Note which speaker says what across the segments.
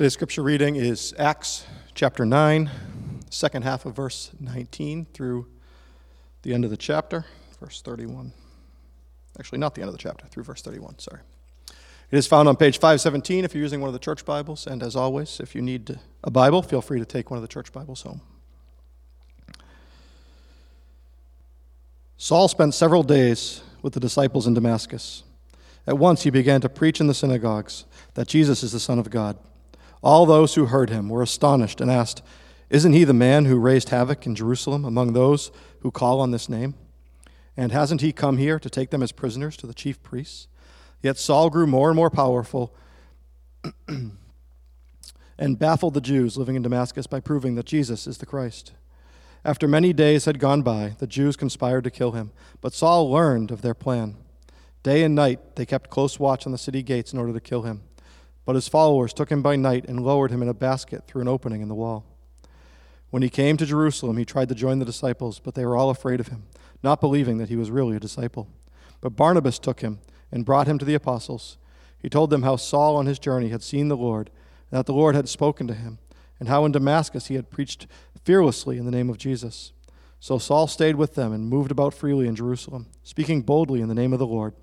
Speaker 1: Today's scripture reading is Acts chapter 9, second half of verse 19 through the end of the chapter, verse 31. Actually, not the end of the chapter, through verse 31, sorry. It is found on page 517 if you're using one of the church Bibles, and as always, if you need a Bible, feel free to take one of the church Bibles home. Saul spent several days with the disciples in Damascus. At once he began to preach in the synagogues that Jesus is the Son of God. All those who heard him were astonished and asked, Isn't he the man who raised havoc in Jerusalem among those who call on this name? And hasn't he come here to take them as prisoners to the chief priests? Yet Saul grew more and more powerful and baffled the Jews living in Damascus by proving that Jesus is the Christ. After many days had gone by, the Jews conspired to kill him, but Saul learned of their plan. Day and night they kept close watch on the city gates in order to kill him. But his followers took him by night and lowered him in a basket through an opening in the wall. When he came to Jerusalem, he tried to join the disciples, but they were all afraid of him, not believing that he was really a disciple. But Barnabas took him and brought him to the apostles. He told them how Saul on his journey had seen the Lord, and that the Lord had spoken to him, and how in Damascus he had preached fearlessly in the name of Jesus. So Saul stayed with them and moved about freely in Jerusalem, speaking boldly in the name of the Lord.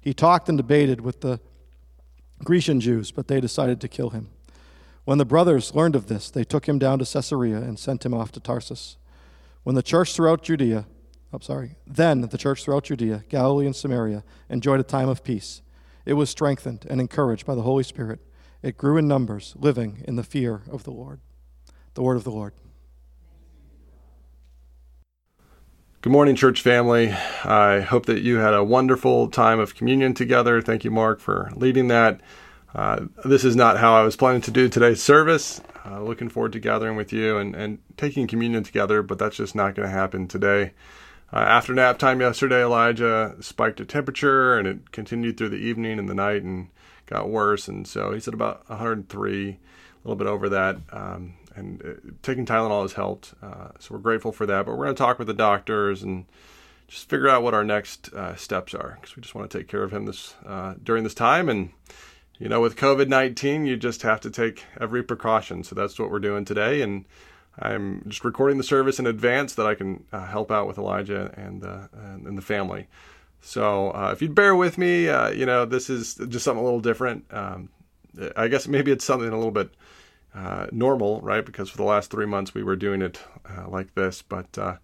Speaker 1: He talked and debated with the Grecian Jews, but they decided to kill him. When the brothers learned of this, they took him down to Caesarea and sent him off to Tarsus. When the church throughout Judea, oh, I'm oh, sorry, then the church throughout Judea, Galilee, and Samaria enjoyed a time of peace. It was strengthened and encouraged by the Holy Spirit. It grew in numbers, living in the fear of the Lord. The word of the Lord.
Speaker 2: Good morning, church family. I hope that you had a wonderful time of communion together. Thank you, Mark, for leading that. Uh, this is not how I was planning to do today's service. Uh, looking forward to gathering with you and, and taking communion together, but that's just not going to happen today. Uh, after nap time yesterday, Elijah spiked a temperature and it continued through the evening and the night and got worse. And so he's at about 103, a little bit over that. Um, and uh, taking Tylenol has helped. Uh, so we're grateful for that. But we're going to talk with the doctors and just figure out what our next uh, steps are because we just want to take care of him this uh, during this time. And you know, with COVID nineteen, you just have to take every precaution. So that's what we're doing today. And I'm just recording the service in advance that I can uh, help out with Elijah and and the family. So uh, if you'd bear with me, you know, this is just something a little different. Um, I guess maybe it's something a little bit uh, normal, right? Because for the last three months we were doing it uh, like this. But uh,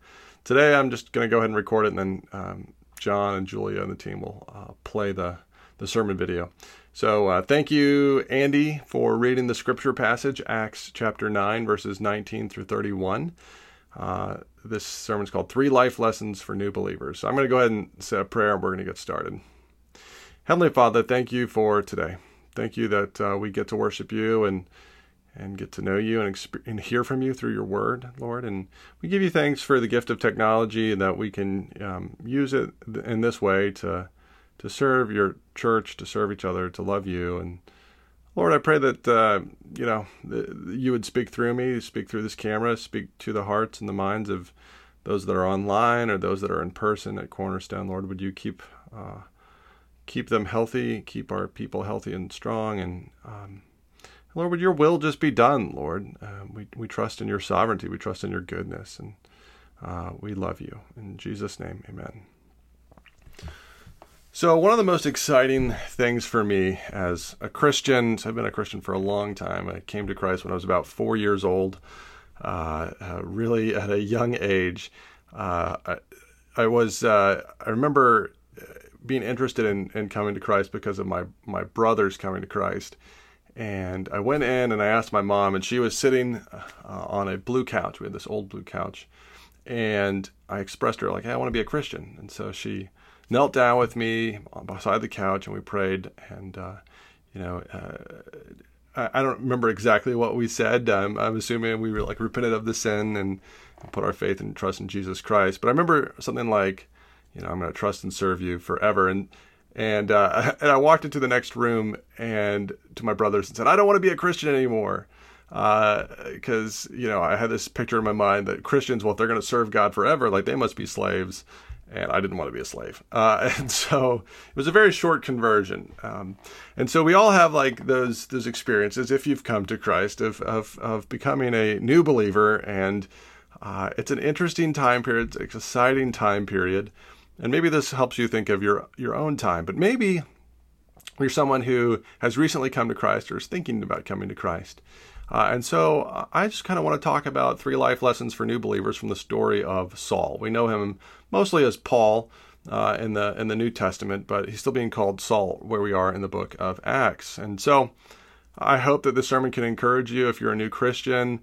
Speaker 2: today I'm just going to go ahead and record it, and then um, John and Julia and the team will uh, play the, the sermon video. So uh, thank you, Andy, for reading the scripture passage, Acts chapter 9, verses 19 through 31. Uh, this sermon is called Three Life Lessons for New Believers. So I'm going to go ahead and say a prayer, and we're going to get started. Heavenly Father, thank you for today. Thank you that we get to worship you and and get to know you and, exp- and hear from you through your word, Lord. And we give you thanks for the gift of technology that we can um, use it in this way to to serve your church, to serve each other, to love you. And Lord, I pray that uh, you know you would speak through me, speak through this camera, speak to the hearts and the minds of those that are online or those that are in person at Cornerstone. Lord, would you keep uh, keep them healthy, keep our people healthy and strong, and um, Lord, would your will just be done, Lord? Uh, we, we trust in your sovereignty. We trust in your goodness. And uh, we love you. In Jesus' name, amen. So, one of the most exciting things for me as a Christian, so I've been a Christian for a long time. I came to Christ when I was about four years old, uh, uh really at a young age. Uh, I, I, was, uh, I remember being interested in, in coming to Christ because of my, my brothers coming to Christ. And I went in and I asked my mom, and she was sitting uh, on a blue couch. We had this old blue couch. And I expressed her, like, hey, I want to be a Christian. And so she knelt down with me beside the couch and we prayed. And, uh, you know, uh, I, don't remember exactly what we said. Um, I'm assuming we were like repented of the sin and put our faith and trust in Jesus Christ. But I remember something like, you know, I'm going to trust and serve you forever. And and uh, and I walked into the next room and to my brothers and said, I don't want to be a Christian anymore. Because, uh, you know, I had this picture in my mind that Christians, well, if they're going to serve God forever, like they must be slaves. and I didn't want to be a slave. Uh, and so it was a very short conversion. Um, and so we all have like those those experiences if you've come to Christ of of, of becoming a new believer, and uh, it's an interesting time period, it's an exciting time period, and maybe this helps you think of your your own time. But maybe you're someone who has recently come to Christ or is thinking about coming to Christ. Uh, and so uh, I just kind of want to talk about three life lessons for new believers from the story of Saul. We know him mostly as Paul uh, in the in the New Testament, but he's still being called Saul where we are in the book of Acts. And so I hope that this sermon can encourage you if you're a new Christian.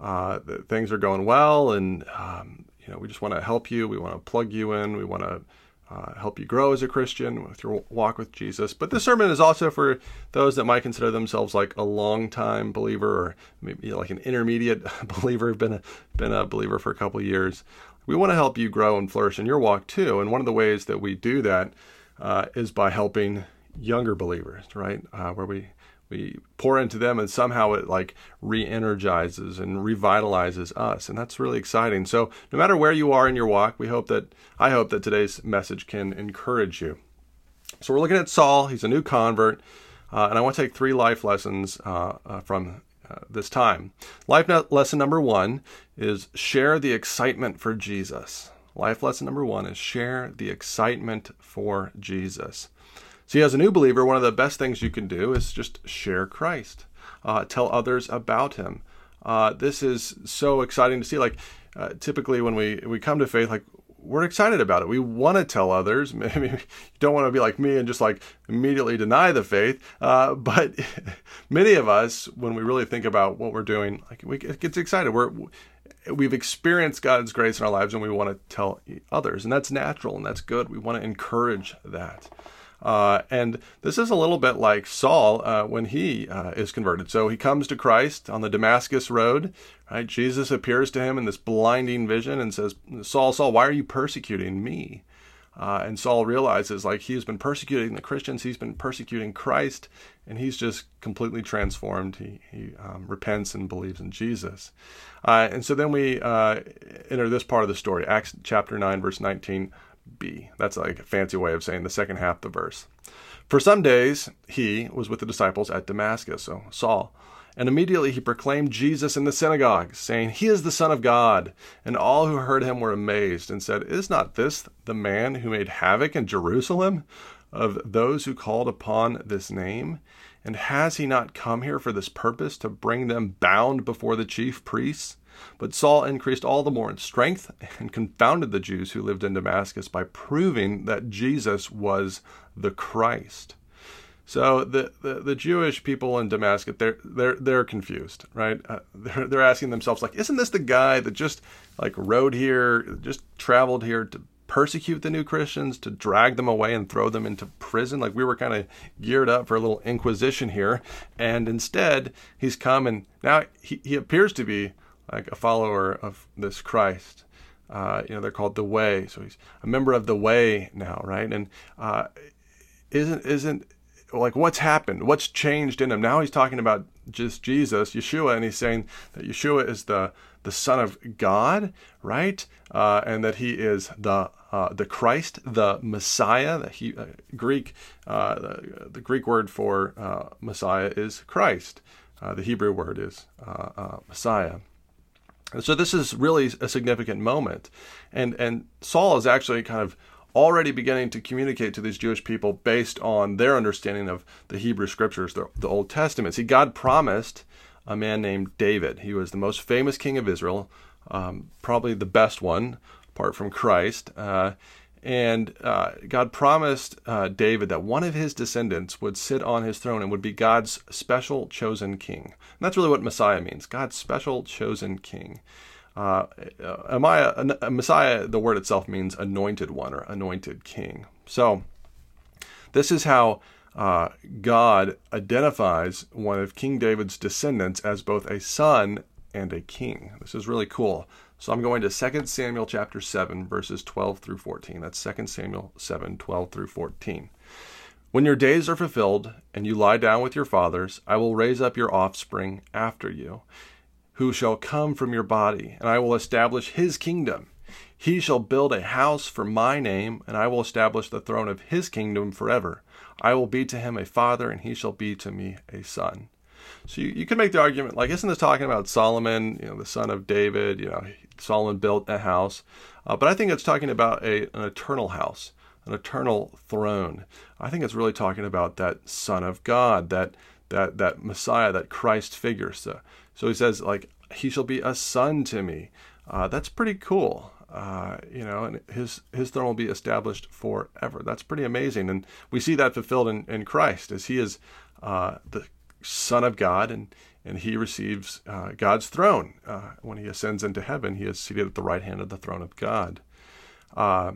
Speaker 2: Uh, that things are going well, and um, you know we just want to help you. We want to plug you in. We want to uh, help you grow as a Christian with your walk with Jesus. But this sermon is also for those that might consider themselves like a long time believer or maybe like an intermediate believer, been a, been a believer for a couple years. We want to help you grow and flourish in your walk too. And one of the ways that we do that uh, is by helping younger believers, right? Uh, where we we pour into them and somehow it like re-energizes and revitalizes us and that's really exciting. So no matter where you are in your walk we hope that i hope that today's message can encourage you. So we're looking at saul. He's a new convert uh, and i want to take three life lessons uh, uh, from uh, this time. Life lesson number one is share the excitement for jesus. Life lesson number one is share the excitement for jesus See, as a new believer, one of the best things you can do is just share Christ, uh, tell others about Him. Uh, this is so exciting to see. Like, uh, typically when we we come to faith, like we're excited about it. We want to tell others. Maybe you don't want to be like me and just like immediately deny the faith. Uh, but many of us, when we really think about what we're doing, like we get excited. We're we've experienced God's grace in our lives, and we want to tell others, and that's natural and that's good. We want to encourage that. Uh, and this is a little bit like Saul uh, when he uh, is converted. So he comes to Christ on the Damascus Road. Right? Jesus appears to him in this blinding vision and says, Saul, Saul, why are you persecuting me? Uh, and Saul realizes, like, he has been persecuting the Christians, he's been persecuting Christ, and he's just completely transformed. He, he um, repents and believes in Jesus. Uh, and so then we uh, enter this part of the story, Acts chapter 9, verse 19 B. That's like a fancy way of saying the second half of the verse. For some days he was with the disciples at Damascus, so Saul. And immediately he proclaimed Jesus in the synagogue, saying, He is the Son of God. And all who heard him were amazed and said, Is not this the man who made havoc in Jerusalem of those who called upon this name? And has he not come here for this purpose to bring them bound before the chief priests? But Saul increased all the more in strength and confounded the Jews who lived in Damascus by proving that Jesus was the Christ. So the, the, the Jewish people in Damascus, they're they're they're confused, right? Uh, they're they're asking themselves like, isn't this the guy that just like rode here, just traveled here to persecute the new Christians, to drag them away and throw them into prison? Like we were kind of geared up for a little inquisition here, and instead he's come and now he, he appears to be like a follower of this Christ. Uh, you know, they're called the Way, so he's a member of the Way now, right? And uh, isn't isn't like what's happened? What's changed in him? Now he's talking about just Jesus, Yeshua, and he's saying that Yeshua is the the Son of God, right? Uh, and that he is the uh, the Christ, the Messiah. The he, uh, Greek uh, the, the, Greek word for uh, Messiah is Christ. Uh, the Hebrew word is Messiah. So this is really a significant moment, and and Saul is actually kind of already beginning to communicate to these Jewish people based on their understanding of the Hebrew scriptures, the, the Old Testament. See, God promised a man named David. He was the most famous king of Israel, um, probably the best one apart from Christ. Uh, and uh, God promised uh, David that one of his descendants would sit on his throne and would be God's special chosen king. And that's really what Messiah means God's special chosen king. Uh, uh, Messiah, the word itself means anointed one or anointed king. So, this is how uh, God identifies one of King David's descendants as both a son and a king. This is really cool. So I'm going to 2 Samuel chapter 7 verses 12 through 14. That's 2 Samuel 7 12 through 14. When your days are fulfilled and you lie down with your fathers, I will raise up your offspring after you, who shall come from your body, and I will establish his kingdom. He shall build a house for my name, and I will establish the throne of his kingdom forever. I will be to him a father, and he shall be to me a son. So you, you could make the argument, like, isn't this talking about Solomon, you know, the son of David? You know, Solomon built a house. Uh, but I think it's talking about a, an eternal house, an eternal throne. I think it's really talking about that Son of God, that that that Messiah, that Christ figure. So, so he says, like, he shall be a son to me. Uh, that's pretty cool. Uh, you know, and his his throne will be established forever. That's pretty amazing, and we see that fulfilled in, in Christ as he is uh, the Son of God, and and he receives uh, God's throne uh, when he ascends into heaven. He is seated at the right hand of the throne of God. Uh,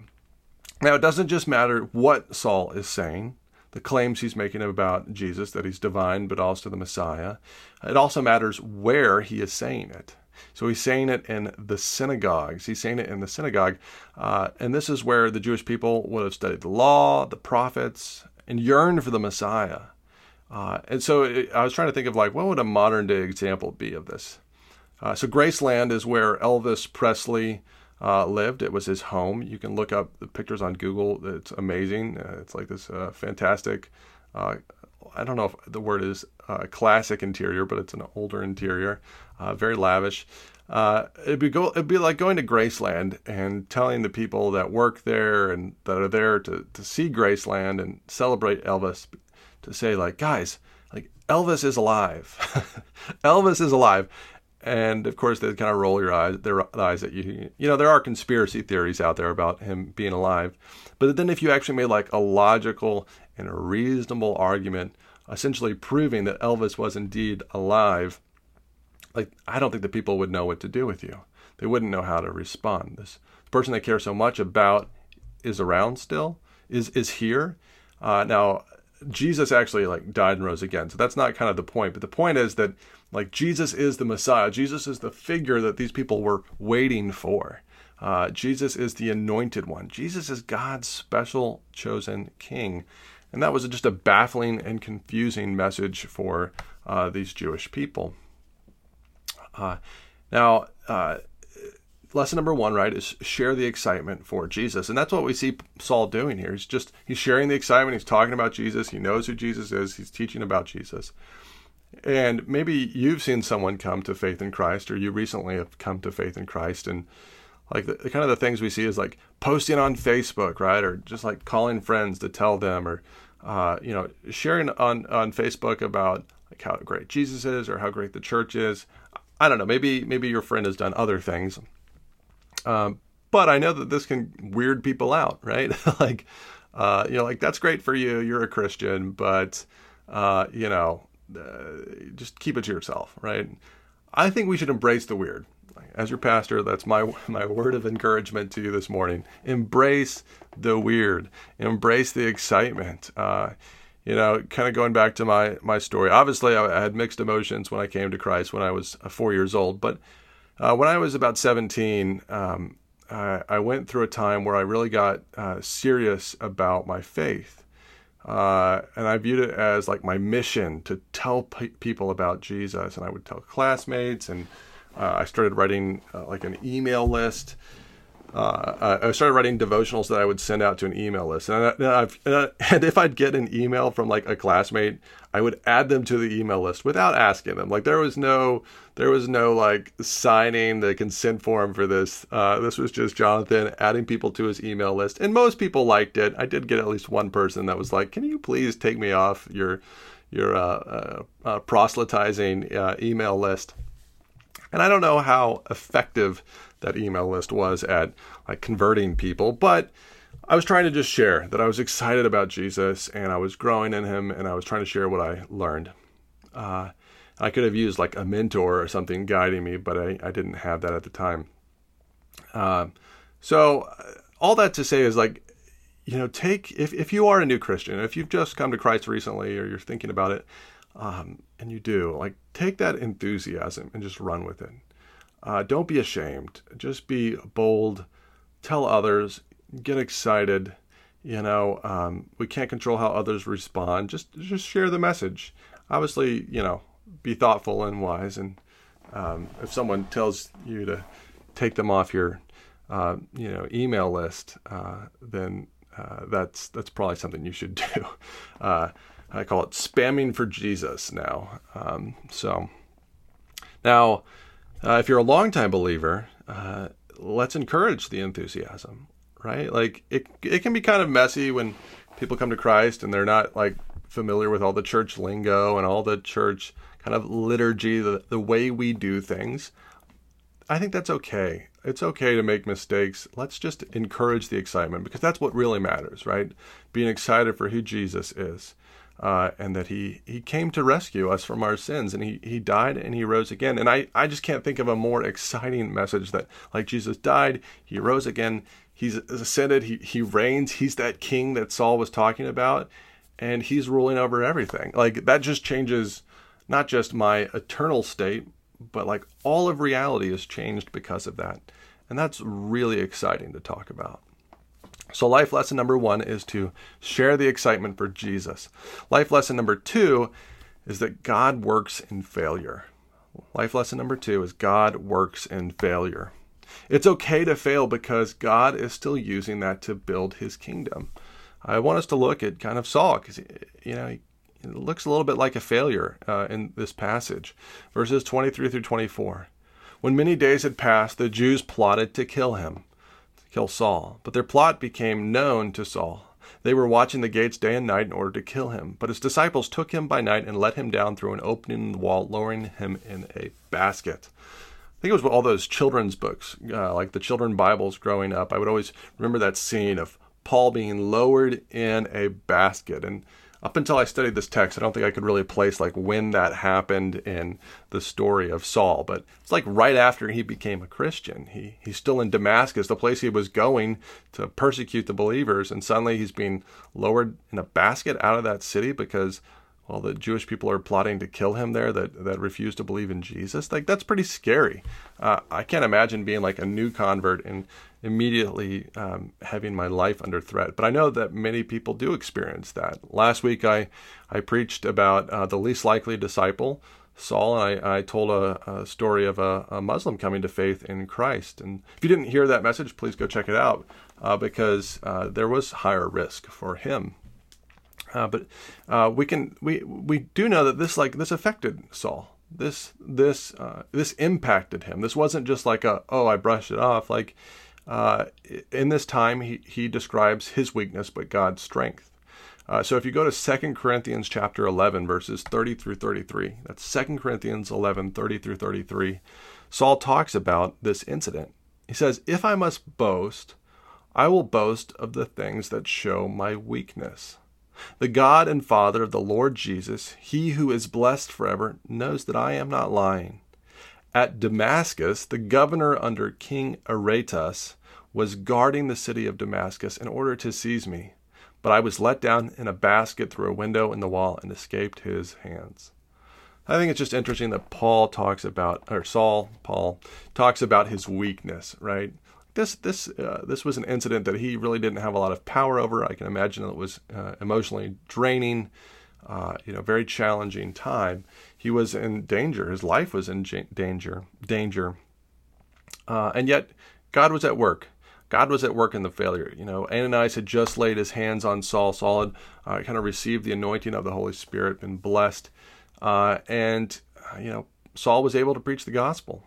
Speaker 2: now, it doesn't just matter what Saul is saying the claims he's making about Jesus, that he's divine, but also the Messiah. It also matters where he is saying it. So he's saying it in the synagogues. He's saying it in the synagogue. Uh, and this is where the Jewish people would have studied the law, the prophets, and yearned for the Messiah. Uh, and so it, I was trying to think of like, what would a modern day example be of this? Uh, so Graceland is where Elvis Presley uh, lived. It was his home. You can look up the pictures on Google. It's amazing. Uh, it's like this uh, fantastic. Uh, I don't know if the word is uh, classic interior, but it's an older interior, uh, very lavish. it'd be go. It'd be like going to Graceland and telling the people that work there and that are there to to see Graceland and celebrate Elvis, to say like, guys, like Elvis is alive. Elvis is alive. And of course they kind of roll your eyes their eyes at you. You know there are conspiracy theories out there about him being alive. But then if you actually made like a logical and a reasonable argument essentially proving that elvis was indeed alive like i don't think the people would know what to do with you. They wouldn't know how to respond. This person they care so much about is around still is is here. Uh, now Jesus actually like died and rose again. So that's not kind of the point. But the point is that like Jesus is the Messiah. Jesus is the figure that these people were waiting for. Uh, Jesus is the anointed one. Jesus is God's special chosen king. And that was just a baffling and confusing message for uh, these Jewish people. Uh, now, uh, lesson number one, right, is share the excitement for Jesus. And that's what we see Saul doing here. He's just, he's sharing the excitement. He's talking about Jesus. He knows who Jesus is. He's teaching about Jesus. And maybe you've seen someone come to faith in Christ, or you recently have come to faith in Christ. And like the, kind of the things we see is like posting on Facebook, right? Or just like calling friends to tell them, or, uh, you know, sharing on, on Facebook about like how great Jesus is or how great the church is. I don't know. Maybe maybe your friend has done other things um, but I know that this can weird people out, right? like, uh, you know, like that's great for you. You're a Christian, but uh, you know, uh, just keep it to yourself, right? I think we should embrace the weird. As your pastor, that's my my word of encouragement to you this morning. Embrace the weird. Embrace the excitement. Uh, you know, kind of going back to my my story. Obviously, I, I had mixed emotions when I came to Christ when I was uh, four years old, but uh, when I was about 17, um, I, I, went through a time where I really got uh, serious about my faith. Uh, and I viewed it as like my mission to tell pe- people about Jesus. And I would tell classmates, and uh, I started writing uh, like an email list. Uh, I started writing devotionals that I would send out to an email list, and, I, and, and, if I'd get an email from like a classmate, I would add them to the email list without asking them. Like there was no, there was no like signing the consent form for this. Uh, this was just Jonathan adding people to his email list, and most people liked it. I did get at least one person that was like, "Can you please take me off your your uh, uh, uh proselytizing uh, email list?" And I don't know how effective that email list was at like converting people, but I was trying to just share that I was excited about Jesus and I was growing in Him and I was trying to share what I learned. Uh, I could have used like a mentor or something guiding me, but I, I didn't have that at the time. Uh, so uh, all that to say is like, you know, take if if you are a new Christian, if you've just come to Christ recently or you're thinking about it, um, and you do, like, take that enthusiasm and just run with it. Uh, don't be ashamed. Just be bold. Tell others. Get excited. You know, um, we can't control how others respond. Just just share the message. Obviously, you know, be thoughtful and wise. And um, if someone tells you to take them off your uh, you know email list, uh, then uh, that's that's probably something you should do. Uh, I call it spamming for Jesus now. Um, so now, uh, if you're a longtime believer, uh, let's encourage the enthusiasm, right? Like it, it can be kind of messy when people come to Christ and they're not like familiar with all the church lingo and all the church kind of liturgy, the, the way we do things. I think that's okay. It's okay to make mistakes. Let's just encourage the excitement because that's what really matters, right? Being excited for who Jesus is uh, and that he he came to rescue us from our sins and he he died and he rose again and I I just can't think of a more exciting message that like Jesus died he rose again he's ascended he he reigns he's that king that Saul was talking about and he's ruling over everything like that just changes not just my eternal state but like all of reality is changed because of that and that's really exciting to talk about so, life lesson number one is to share the excitement for Jesus. Life lesson number two is that God works in failure. Life lesson number two is God works in failure. It's okay to fail because God is still using that to build his kingdom. I want us to look at kind of Saul because, you know, it looks a little bit like a failure uh, in this passage. Verses 23 through 24. When many days had passed, the Jews plotted to kill him to kill Saul. But their plot became known to Saul. They were watching the gates day and night in order to kill him. But his disciples took him by night and let him down through an opening in the wall, lowering him in a basket. I think it was with all those children's books, uh, like the children Bibles growing up. I would always remember that scene of Paul being lowered in a basket. And up until I studied this text, I don't think I could really place like when that happened in the story of Saul. But it's like right after he became a Christian. He he's still in Damascus, the place he was going to persecute the believers, and suddenly he's being lowered in a basket out of that city because well the Jewish people are plotting to kill him there that that refuse to believe in Jesus. Like that's pretty scary. Uh, I can't imagine being like a new convert and immediately um, having my life under threat. But I know that many people do experience that. Last week, I, I preached about uh, the least likely disciple, Saul, and I, I told a, a story of a, a, Muslim coming to faith in Christ. And if you didn't hear that message, please go check it out uh, because uh, there was higher risk for him. Uh, but uh, we can we we do know that this like this affected Saul. This this uh, this impacted him. This wasn't just like a oh I brushed it off. Like uh, in this time, he, he describes his weakness, but God's strength. Uh, so if you go to 2 Corinthians chapter 11, verses 30 through 33, that's 2 Corinthians 11, 30 through 33, Saul talks about this incident. He says, If I must boast, I will boast of the things that show my weakness. The God and Father of the Lord Jesus, he who is blessed forever, knows that I am not lying. At Damascus, the governor under King Aretas was guarding the city of Damascus in order to seize me, but I was let down in a basket through a window in the wall and escaped his hands. I think it's just interesting that Paul talks about, or Saul, Paul talks about his weakness, right? This this uh, this was an incident that he really didn't have a lot of power over. I can imagine it was uh, emotionally draining, uh, you know, very challenging time he was in danger. His life was in danger. Danger. Uh, and yet, God was at work. God was at work in the failure. You know, Ananias had just laid his hands on Saul. Saul had uh, kind of received the anointing of the Holy Spirit, been blessed, uh, and you know, Saul was able to preach the gospel.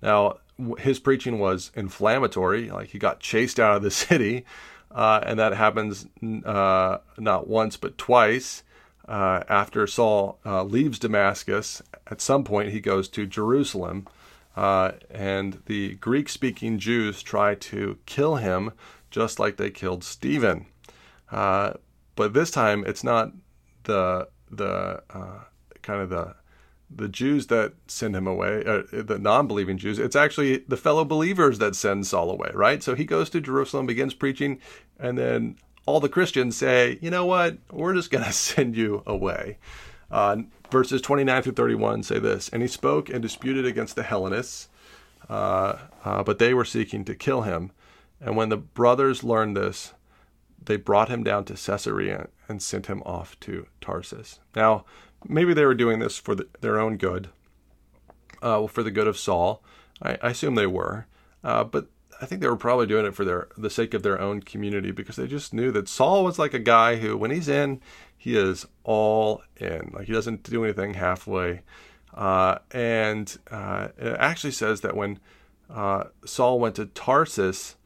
Speaker 2: Now, his preaching was inflammatory. Like he got chased out of the city, uh, and that happens uh, not once but twice uh, after Saul uh, leaves Damascus, at some point he goes to Jerusalem, uh, and the Greek speaking Jews try to kill him just like they killed Stephen. Uh, but this time it's not the the kind of the the Jews that send him away, uh, the non-believing Jews. It's actually the fellow believers that send Saul away, right? So he goes to Jerusalem, begins preaching, and then all the Christians say, you know what, we're just going to send you away. Uh, verses 29 through 31 say this And he spoke and disputed against the Hellenists, uh, uh, but they were seeking to kill him. And when the brothers learned this, they brought him down to Caesarea and sent him off to Tarsus. Now, maybe they were doing this for the, their own good, uh, for the good of Saul. I, I, assume they were. Uh, but I think they were probably doing it for their the sake of their own community because they just knew that Saul was like a guy who, when he's in, he is all in. Like he doesn't do anything halfway. Uh, and uh, it actually says that when uh, Saul went to Tarsus,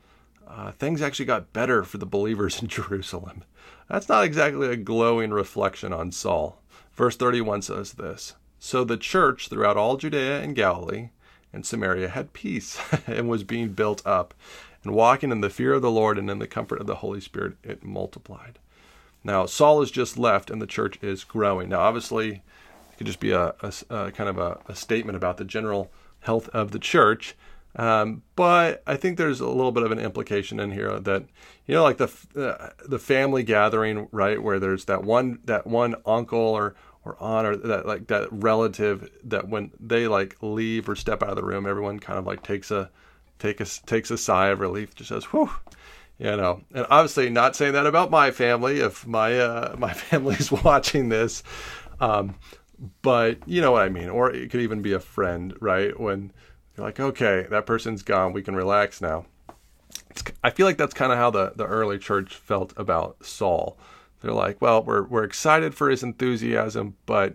Speaker 2: uh, things actually got better for the believers in Jerusalem. That's not exactly a glowing reflection on Saul. Verse 31 says this So the church throughout all Judea and Galilee and Samaria had peace and was being built up. And walking in the fear of the Lord and in the comfort of the Holy Spirit, it multiplied. Now, Saul has just left and the church is growing. Now, obviously, it could just be a, a, a kind of a, a, statement about the general health of the church. Um, but I think there's a little bit of an implication in here that, you know, like the uh, the family gathering, right, where there's that one that one uncle or or aunt or that like that relative that when they like leave or step out of the room, everyone kind of like takes a take a takes a sigh of relief, just says, "Whew." You know, and obviously not saying that about my family if my uh, my family's watching this, um, but you know what I mean. Or it could even be a friend, right? When you're like, okay, that person's gone, we can relax now. It's, I feel like that's kind of how the the early church felt about Saul. They're like, well, we're we're excited for his enthusiasm, but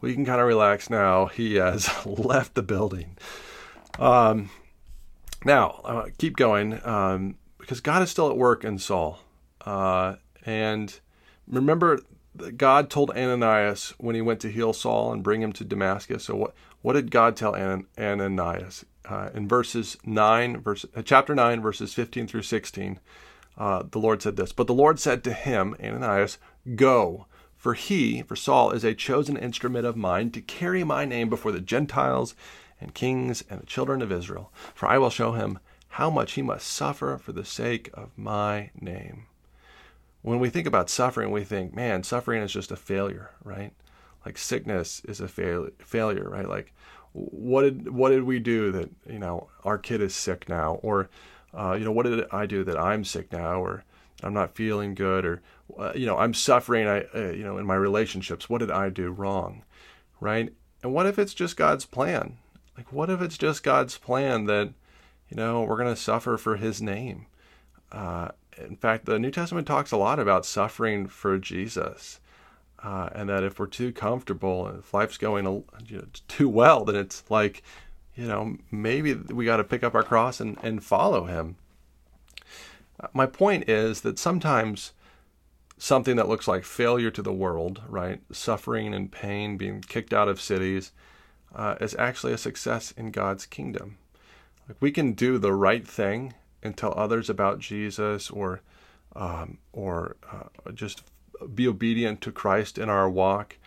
Speaker 2: we can kind of relax now. He has left the building. Um, now, uh, keep going. Um, because God is still at work in Saul. Uh, and remember, God told Ananias when he went to heal Saul and bring him to Damascus. So what what did God tell Ananias uh, in verses nine, verse uh, chapter nine, verses fifteen through sixteen? Uh, the Lord said this, but the Lord said to him, Ananias, go. For he, for Saul, is a chosen instrument of mine to carry my name before the Gentiles and kings and the children of Israel. For I will show him how much he must suffer for the sake of my name. When we think about suffering, we think, man, suffering is just a failure, right? Like sickness is a fail- failure, right? Like, what did what did we do that you know our kid is sick now, or uh, you know what did I do that I'm sick now, or I'm not feeling good, or uh, you know I'm suffering, I uh, you know in my relationships. What did I do wrong, right? And what if it's just God's plan? Like, what if it's just God's plan that you know, we're going to suffer for his name. Uh, in fact, the New Testament talks a lot about suffering for Jesus. Uh, and that if we're too comfortable and if life's going you know, too well, then it's like, you know, maybe we got to pick up our cross and, and follow him. Uh, my point is that sometimes something that looks like failure to the world, right, suffering and pain, being kicked out of cities, uh, is actually a success in God's kingdom. Like we can do the right thing and tell others about Jesus, or um, or uh, just be obedient to Christ in our walk,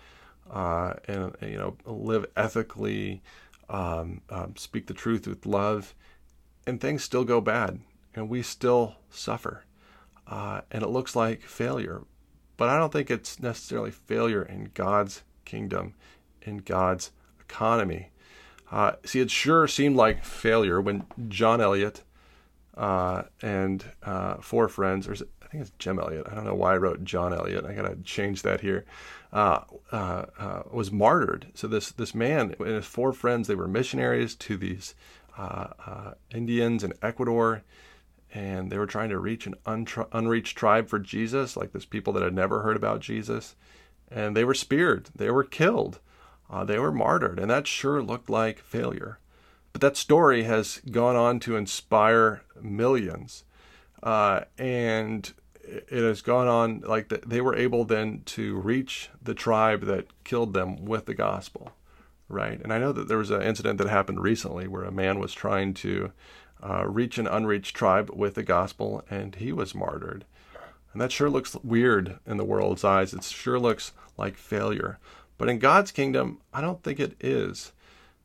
Speaker 2: uh, and you know live ethically, um, um, speak the truth with love, and things still go bad, and we still suffer, uh, and it looks like failure, but I don't think it's necessarily failure in God's kingdom, in God's economy. Uh, see, it sure seemed like failure when John Elliot uh, and uh, four friends, or I think it's Jim Elliot. I don't know why I wrote John Elliot. I gotta change that here. Uh, uh, uh, was martyred. So this this man and his four friends, they were missionaries to these Indians in Ecuador, and they were trying to reach an untri- unreached tribe for Jesus, like this people that had never heard about Jesus, and they were speared. They were killed. Uh, they were martyred, and that sure looked like failure. But that story has gone on to inspire millions. Uh, and it has gone on like the, they were able then to reach the tribe that killed them with the gospel, right? And I know that there was an incident that happened recently where a man was trying to uh, reach an unreached tribe with the gospel, and he was martyred. And that sure looks weird in the world's eyes. It sure looks like failure. But in God's kingdom, I don't think it is.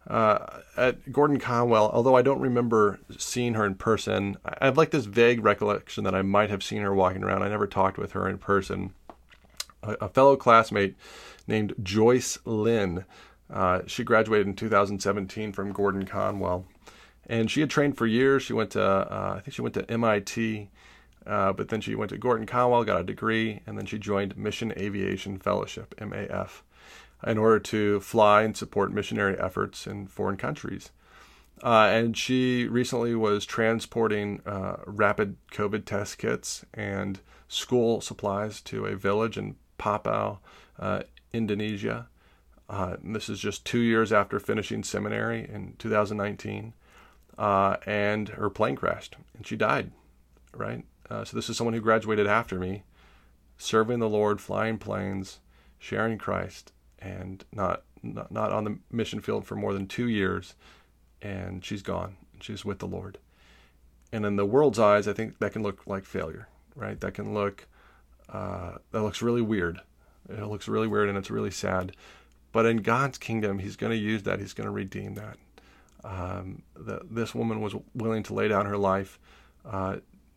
Speaker 2: Uh, at Gordon Conwell, although I don't remember seeing her in person, I have like this vague recollection that I might have seen her walking around. I never talked with her in person. A, a fellow classmate named Joyce Lin, uh, she graduated in 2017 from Gordon Conwell, and she had trained for years. She went to, uh, I think she went to MIT, uh, but then she went to Gordon Conwell, got a degree, and then she joined Mission Aviation Fellowship (MAF) in order to fly and support missionary efforts in foreign countries. Uh, and she recently was transporting uh, rapid COVID test kits and school supplies to a village in Papua, uh, Indonesia. Uh, this is just two years after finishing seminary in 2019. Uh, and her plane crashed and she died, right? Uh, so this is someone who graduated after me, serving the Lord, flying planes, sharing Christ, and not, not, not on the mission field for more than two years. And she's gone. She's with the Lord. And in the world's eyes, I think that can look like failure, right? That can look, uh, that looks really weird. It looks really weird and it's really sad. But in God's kingdom, He's going to use that. He's going to redeem that. Um, the, this woman was willing to lay down her life uh,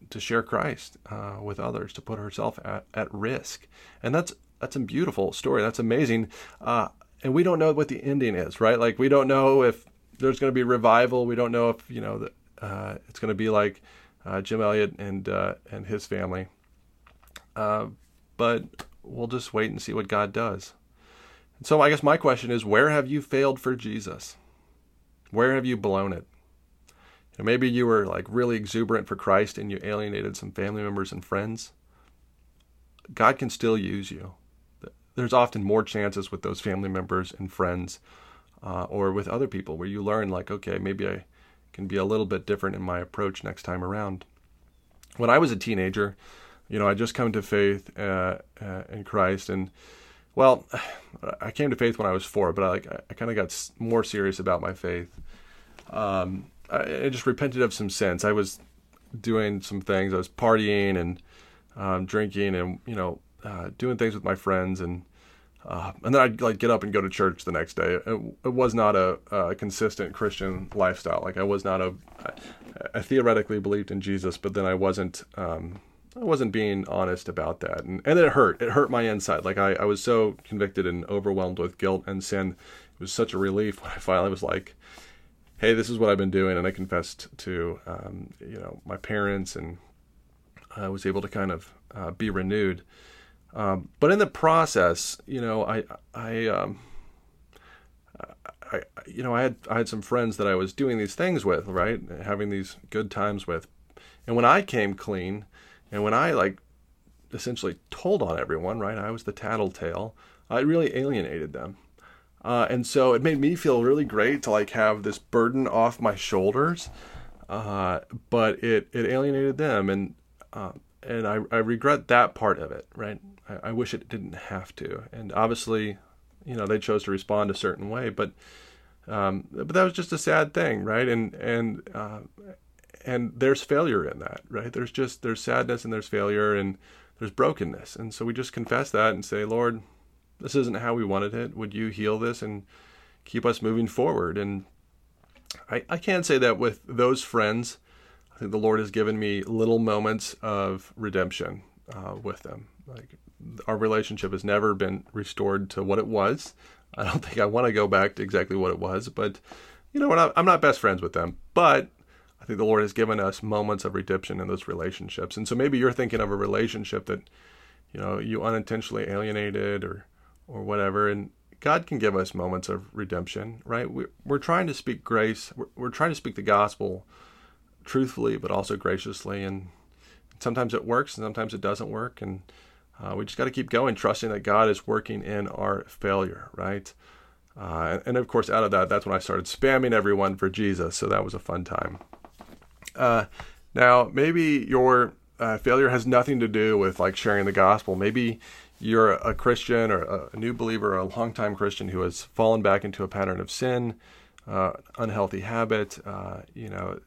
Speaker 2: to share Christ uh, with others, to put herself at, at risk, and that's that's a beautiful story. That's amazing. Uh, and we don't know what the ending is, right? Like we don't know if there's going to be revival. We don't know if you know uh, it's going to be like uh, Jim Elliot and uh, and his family. but we'll just wait and see what God does. And so I guess my question is, where have you failed for Jesus? Where have you blown it? You know, maybe you were like really exuberant for Christ and you alienated some family members and friends. God can still use you. There's often more chances with those family members and friends uh, or with other people where you learn, like, okay, maybe I can be a little bit different in my approach next time around. When I was a teenager, you know, I just come to faith uh, uh, in Christ, and well, I came to faith when I was four, but I like I kind of got more serious about my faith. Um, I, I, just repented of some sins. I was doing some things. I was partying and um, drinking, and you know, uh, doing things with my friends, and uh, and then I'd like get up and go to church the next day. It, it was not a, a, consistent Christian lifestyle. Like I was not a. I, I theoretically believed in Jesus, but then I wasn't. Um, I wasn't being honest about that, and and it hurt. It hurt my inside. Like I, I was so convicted and overwhelmed with guilt and sin. It was such a relief when I finally was like, "Hey, this is what I've been doing," and I confessed to, um, you know, my parents, and I was able to kind of uh, be renewed. Um, but in the process, you know, I, I, um, I, you know, I had I had some friends that I was doing these things with, right, having these good times with, and when I came clean and when I like essentially told on everyone, right, I was the tattletale, I really alienated them. Uh, and so it made me feel really great to like have this burden off my shoulders, uh, but it, it alienated them, and uh, and I, I regret that part of it. Right, I, I, wish it didn't have to. And obviously, you know, they chose to respond a certain way, but um, but that was just a sad thing, right? And and uh, and there's failure in that right? There's just there's sadness and there's failure and there's brokenness. And so we just confess that and say lord this isn't how we wanted it. Would you heal this and keep us moving forward? And i, I can't say that with those friends i think the lord has given me little moments of redemption uh, with them. Like our relationship has never been restored to what it was i don't think i want to go back to exactly what it was but you know what i'm not best friends with them but I think the Lord has given us moments of redemption in those relationships. And so maybe you're thinking of a relationship that, you know, you unintentionally alienated or, or whatever. And God can give us moments of redemption, right? We're, we're trying to speak grace. We're, we're trying to speak the gospel truthfully, but also graciously. And sometimes it works and sometimes it doesn't work. And uh, we just got to keep going, trusting that God is working in our failure, right? Uh, and, of course, out of that, that's when I started spamming everyone for Jesus. So that was a fun time. Uh, now, maybe your uh, failure has nothing to do with like sharing the gospel. Maybe you're a Christian or a new believer or a longtime Christian who has fallen back into a pattern of sin, uh, unhealthy habit. Uh, you know,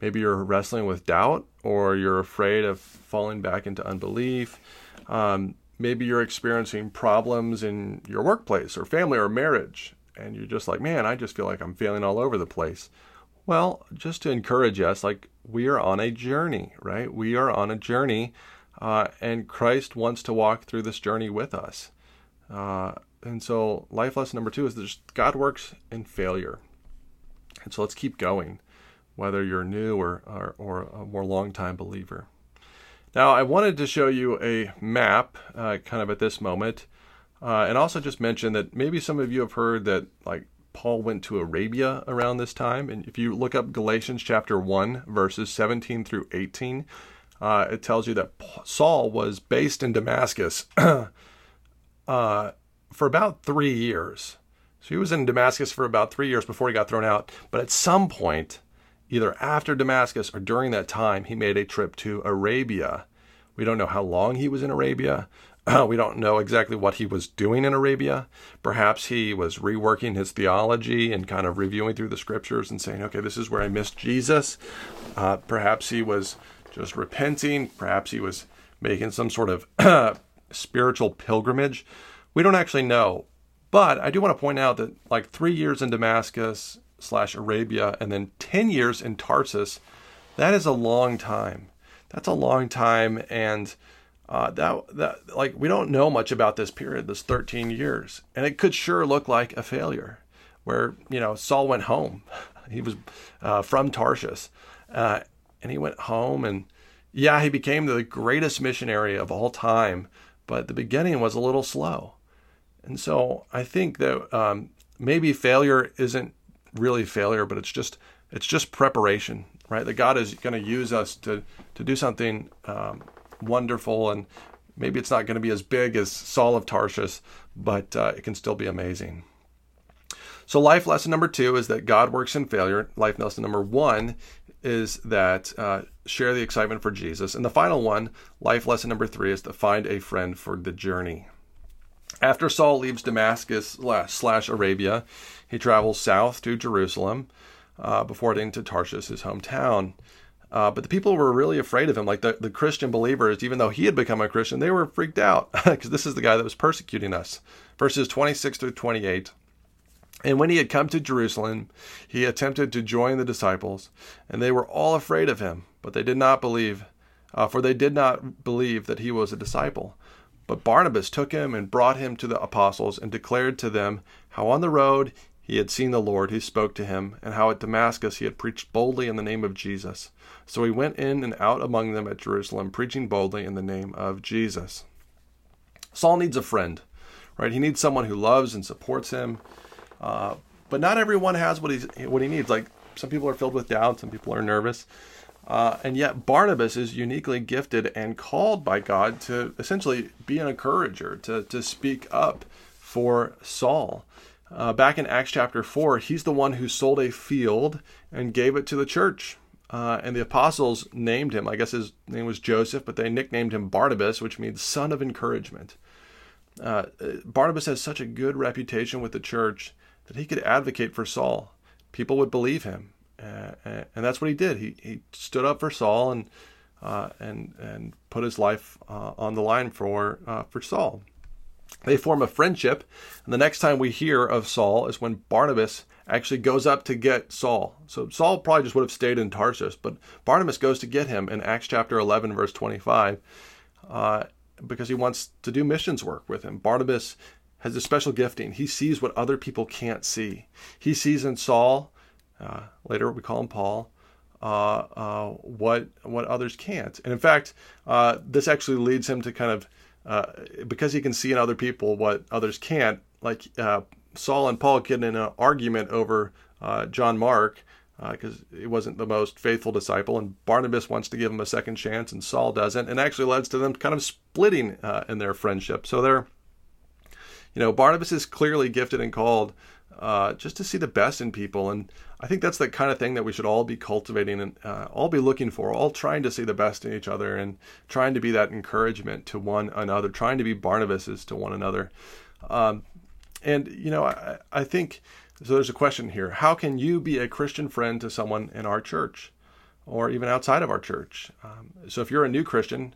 Speaker 2: maybe you're wrestling with doubt or you're afraid of falling back into unbelief. Um, maybe you're experiencing problems in your workplace or family or marriage, and you're just like, man, I just feel like I'm failing all over the place. Well, just to encourage us, like we are on a journey, right? We are on a journey, uh, and Christ wants to walk through this journey with us. Uh, and so, life lesson number two is that God works in failure. And so, let's keep going, whether you're new or, or, or a more long time believer. Now, I wanted to show you a map uh, kind of at this moment, uh, and also just mention that maybe some of you have heard that like Paul went to Arabia around this time. And if you look up Galatians chapter 1, verses 17 through 18, uh, it tells you that Saul was based in Damascus uh, for about three years. So he was in Damascus for about three years before he got thrown out. But at some point, either after Damascus or during that time, he made a trip to Arabia. We don't know how long he was in Arabia. we don't know exactly what he was doing in Arabia. Perhaps he was reworking his theology and kind of reviewing through the scriptures and saying, okay, this is where I missed Jesus. Uh, perhaps he was just repenting. Perhaps he was making some sort of spiritual pilgrimage. We don't actually know. But I do want to point out that like three years in Damascus slash Arabia and then 10 years in Tarsus, that is a long time. That's a long time. And uh, that that like we don't know much about this period, this 13 years, and it could sure look like a failure, where you know Saul went home, he was uh, from Tarsus. uh, and he went home, and yeah, he became the greatest missionary of all time, but the beginning was a little slow, and so I think that um, maybe failure isn't really failure, but it's just it's just preparation, right? That God is going to use us to to do something. Um, wonderful, and maybe it's not going to be as big as Saul of Tarshish, but uh, it can still be amazing. So, life lesson number two is that God works in failure. Life lesson number one is that uh, share the excitement for Jesus. And the final one, life lesson number three, is to find a friend for the journey. After Saul leaves Damascus slash Arabia, he travels south to Jerusalem uh, before heading to Tarshish, his hometown. Uh, but the people were really afraid of him. Like the, the Christian believers, even though he had become a Christian, they were freaked out because this is the guy that was persecuting us. Verses 26 through 28. And when he had come to Jerusalem, he attempted to join the disciples, and they were all afraid of him, but they did not believe, uh, for they did not believe that he was a disciple. But Barnabas took him and brought him to the apostles and declared to them how on the road he had seen the Lord who spoke to him, and how at Damascus he had preached boldly in the name of Jesus. So he went in and out among them at Jerusalem, preaching boldly in the name of Jesus. Saul needs a friend, right? He needs someone who loves and supports him. Uh, but not everyone has what, he's, what he needs. Like some people are filled with doubt, some people are nervous. Uh, and yet, Barnabas is uniquely gifted and called by God to essentially be an encourager, to, to speak up for Saul. Uh, back in Acts chapter 4, he's the one who sold a field and gave it to the church. Uh, and the apostles named him, I guess his name was Joseph, but they nicknamed him Barnabas, which means son of encouragement. Uh, Barnabas has such a good reputation with the church that he could advocate for Saul. People would believe him. Uh, and that's what he did. He, he stood up for Saul and, uh, and, and put his life uh, on the line for, uh, for Saul. They form a friendship, and the next time we hear of Saul is when Barnabas actually goes up to get Saul. So Saul probably just would have stayed in Tarsus, but Barnabas goes to get him in Acts chapter 11, verse 25, uh, because he wants to do missions work with him. Barnabas has a special gifting. He sees what other people can't see. He sees in Saul, uh, later we call him Paul, uh, uh what what others can't. And in fact, this actually leads him to kind of because he can see in other people what others can't. Like Saul and Paul get in an argument over John Mark because uh, he wasn't the most faithful disciple, and Barnabas wants to give him a second chance, and Saul doesn't, and actually leads to them kind of splitting uh, in their friendship. So they're, you know, Barnabas is clearly gifted and called uh, just to see the best in people. And I think that's the kind of thing that we should all be cultivating and uh, all be looking for, all trying to see the best in each other and trying to be that encouragement to one another, trying to be Barnabases to one another. Um, and, you know, I, I think so. There's a question here How can you be a Christian friend to someone in our church or even outside of our church? Um, so if you're a new Christian,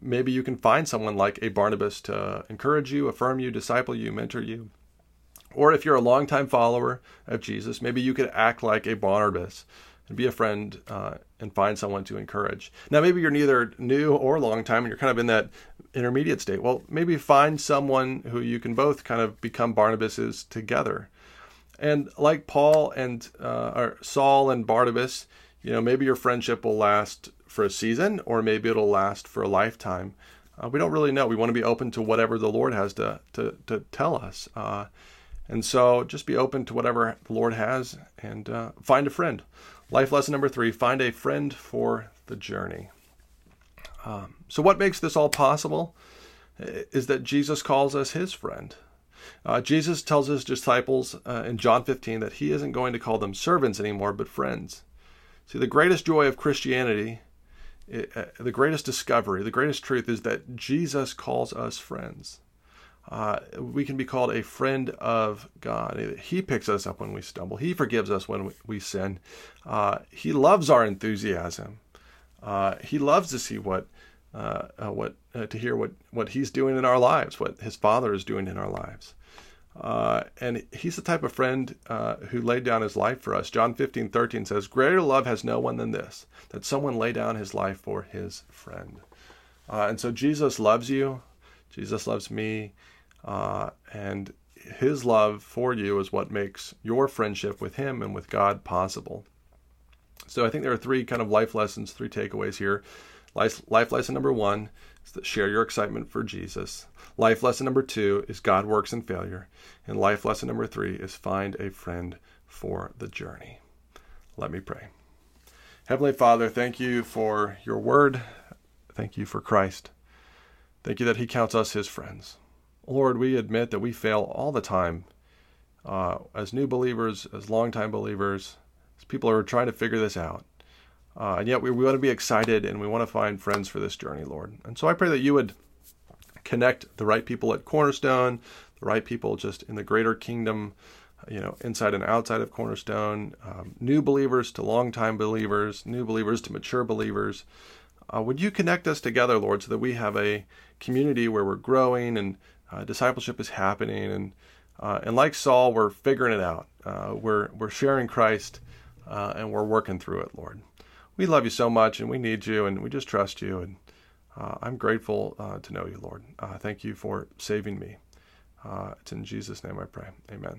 Speaker 2: maybe you can find someone like a Barnabas to encourage you, affirm you, disciple you, mentor you. Or if you're a longtime follower of Jesus, maybe you could act like a Barnabas and be a friend uh, and find someone to encourage. Now, maybe you're neither new or long time and you're kind of in that intermediate state. Well, maybe find someone who you can both kind of become Barnabases together. And like Paul and uh, or Saul and Barnabas, you know, maybe your friendship will last for a season or maybe it'll last for a lifetime. Uh, we don't really know. We want to be open to whatever the Lord has to to, to tell us. Uh, And so just be open to whatever the Lord has and uh, find a friend. Life lesson number three find a friend for the journey. Um, so, what makes this all possible is that Jesus calls us his friend. Uh, Jesus tells his disciples uh, in John 15 that he isn't going to call them servants anymore, but friends. See, the greatest joy of Christianity, it, uh, the greatest discovery, the greatest truth is that Jesus calls us friends. Uh, we can be called a friend of God. He picks us up when we stumble. He forgives us when we, we sin. Uh, he loves our enthusiasm. Uh, he loves to see what uh, uh, what uh, to hear what what he's doing in our lives, what his father is doing in our lives. And he's the type of friend who laid down his life for us. John 15, 13 says, Greater love has no one than this, that someone lay down his life for his friend. And so Jesus loves you. Jesus loves me. Uh, and his love for you is what makes your friendship with him and with God possible. So I think there are three kind of life lessons, three takeaways here. Life, life lesson number one is that share your excitement for Jesus. Life lesson number two is God works in failure. And life lesson number three is find a friend for the journey. Let me pray. Heavenly Father, thank you for your word. Thank you for Christ. Thank you that he counts us his friends. Lord, we admit that we fail all the time uh, as new believers, as longtime believers, as people are trying to figure this out. Uh, and yet we, we want to be excited and we want to find friends for this journey, Lord. And so I pray that you would connect the right people at Cornerstone, the right people just in the greater kingdom, you know, inside and outside of Cornerstone, um, new believers to longtime believers, new believers to mature believers. Uh, would you connect us together, Lord, so that we have a community where we're growing and uh, discipleship is happening, and uh, and like Saul, we're figuring it out. Uh, we're we're sharing Christ, uh, and we're working through it, Lord we love you so much and we need you and we just trust you. And uh, I'm grateful uh, to know you, Lord. Thank you for saving me. It's in Jesus' name I pray. Amen.